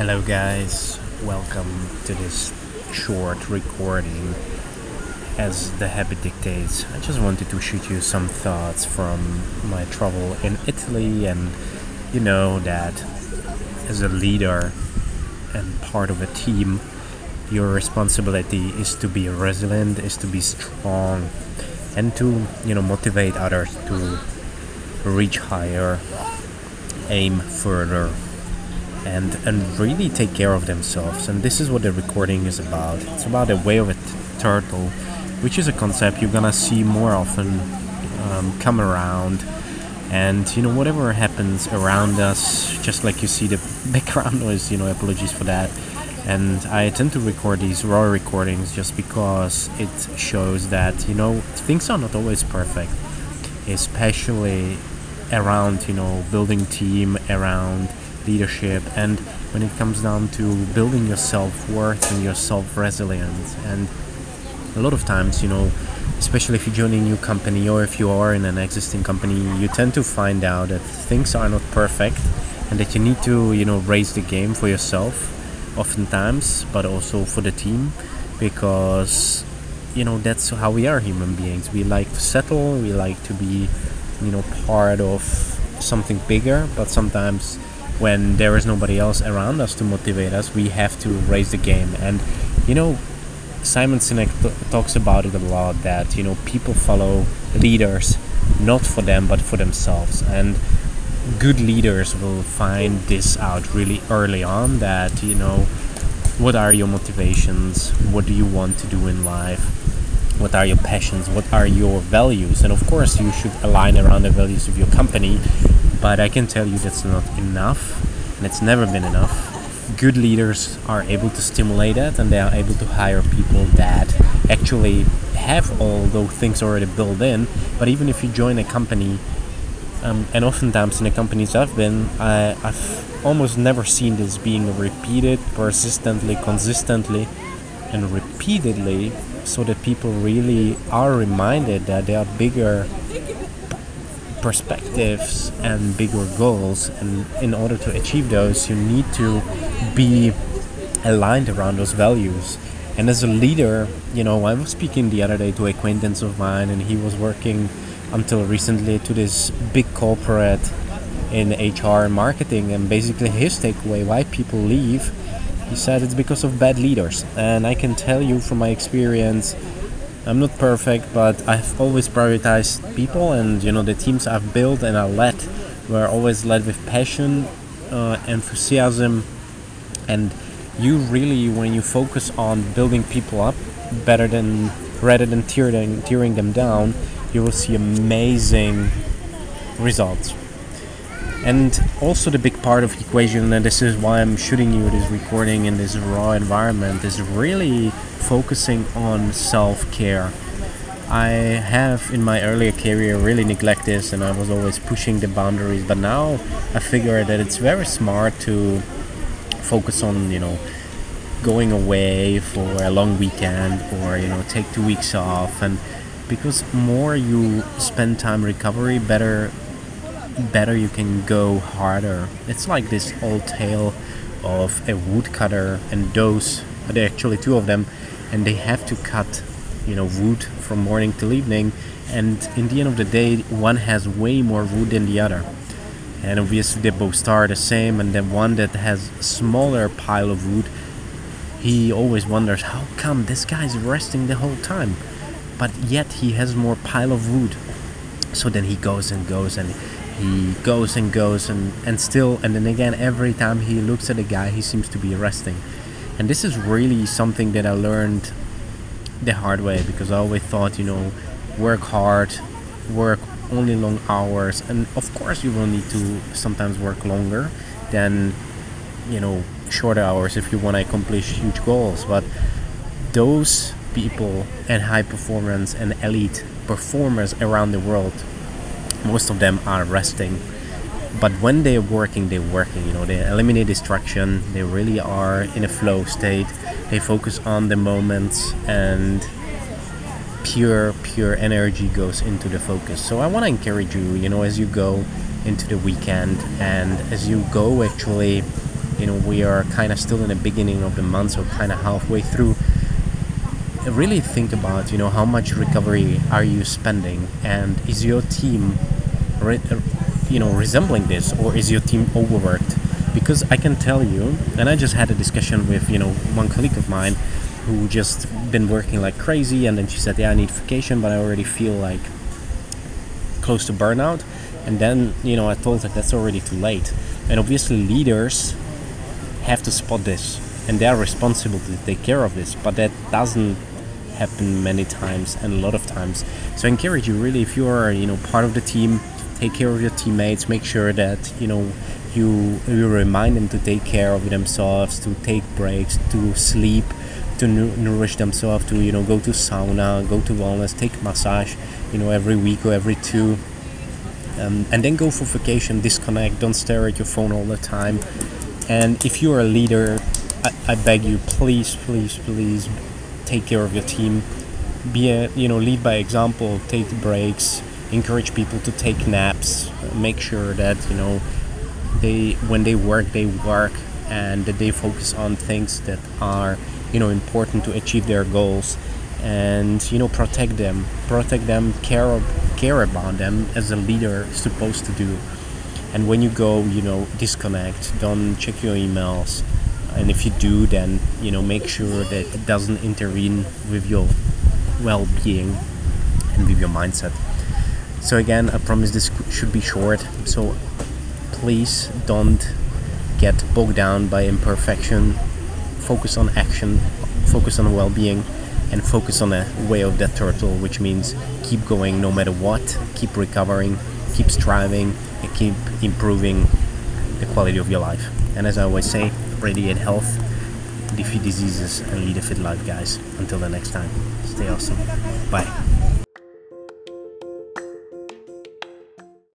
Hello, guys. Welcome to this short recording. As the habit dictates, I just wanted to shoot you some thoughts from my travel in Italy, and you know that as a leader and part of a team, your responsibility is to be resilient, is to be strong, and to you know motivate others to reach higher, aim further, and and really take care of themselves. And this is what the recording is about. It's about a way of a t- turtle, which is a concept you're gonna see more often um, come around. And you know whatever happens around us, just like you see the background noise. You know, apologies for that. And I tend to record these raw recordings just because it shows that you know things are not always perfect, especially around you know building team around leadership and when it comes down to building your self-worth and your self-resilience and a lot of times you know especially if you join a new company or if you are in an existing company you tend to find out that things are not perfect and that you need to you know raise the game for yourself oftentimes but also for the team because you know that's how we are human beings. We like to settle we like to be you know part of something bigger but sometimes when there is nobody else around us to motivate us we have to raise the game. And you know simon sinek t- talks about it a lot that you know people follow leaders not for them but for themselves. And good leaders will find this out really early on that you know what are your motivations? What do you want to do in life? What are your passions? What are your values? And of course you should align around the values of your company but i can tell you that's not enough and it's never been enough. Good leaders are able to stimulate that and they are able to hire people that actually have all those things already built in. But even if you join a company um, and oftentimes in the companies I've been, I, I've almost never seen this being repeated persistently, consistently, and repeatedly so that people really are reminded that they are bigger perspectives and bigger goals and in order to achieve those you need to be aligned around those values. And as a leader you know i was speaking the other day to an acquaintance of mine and he was working until recently to this big corporate in hr and marketing and basically his takeaway why people leave he said it's because of bad leaders. And i can tell you from my experience I'm not perfect, but I've always prioritized people, and you know the teams I've built and I led were always led with passion, uh, enthusiasm, and you really, when you focus on building people up, better than rather than tearing tearing them down, you will see amazing results. And also the big part of the equation, and this is why I'm shooting you this recording in this raw environment, is really focusing on self-care. I have in my earlier career really neglected this and I was always pushing the boundaries but now I figure that it's very smart to focus on you know going away for a long weekend or you know take two weeks off. And because more you spend time recovery better better you can go harder. It's like this old tale of a woodcutter and those there are actually two of them and they have to cut you know wood from morning till evening. And in the end of the day one has way more wood than the other. And obviously they both start the same. And the one that has smaller pile of wood he always wonders how come this guy's resting the whole time? But yet he has more pile of wood. So then he goes and goes and he goes and goes and, and still and then again every time he looks at the guy he seems to be resting and this is really something that I learned the hard way because I always thought, you know, work hard, work only long hours, and of course you will need to sometimes work longer than, you know, shorter hours if you want to accomplish huge goals. But those people and high performance and elite performers around the world, most of them are resting but when they're working they're working you know they eliminate distraction they really are in a flow state they focus on the moments and pure pure energy goes into the focus. So i want to encourage you you know as you go into the weekend and as you go actually you know we are kind of still in the beginning of the month so kind of halfway through really think about you know how much recovery are you spending and is your team re- you know resembling this or is your team overworked? Because i can tell you and i just had a discussion with you know one colleague of mine who just been working like crazy and then she said yeah i need vacation but i already feel like close to burnout. And then you know i told her that's already too late. And obviously leaders have to spot this and they are responsible to take care of this but that doesn't happen many times and a lot of times. So i encourage you really if you are you know part of the team take care of your teammates make sure that you know you you remind them to take care of themselves to take breaks to sleep to nourish themselves to you know go to sauna go to wellness take massage you know every week or every two. Um, and then go for vacation disconnect don't stare at your phone all the time. And if you're a leader I, I beg you please please please take care of your team. Be a you know lead by example take breaks encourage people to take naps make sure that you know they when they work they work and that they focus on things that are you know important to achieve their goals and you know protect them protect them care care about them as a leader is supposed to do. And when you go you know disconnect don't check your emails and if you do then you know make sure that it doesn't intervene with your well-being and with your mindset so again i promise this should be short. So please don't get bogged down by imperfection. Focus on action focus on well-being and focus on a way of the turtle which means keep going no matter what keep recovering keep striving and keep improving the quality of your life. And as i always say radiate health defeat diseases and lead a fit life guys. Until the next time stay awesome. Bye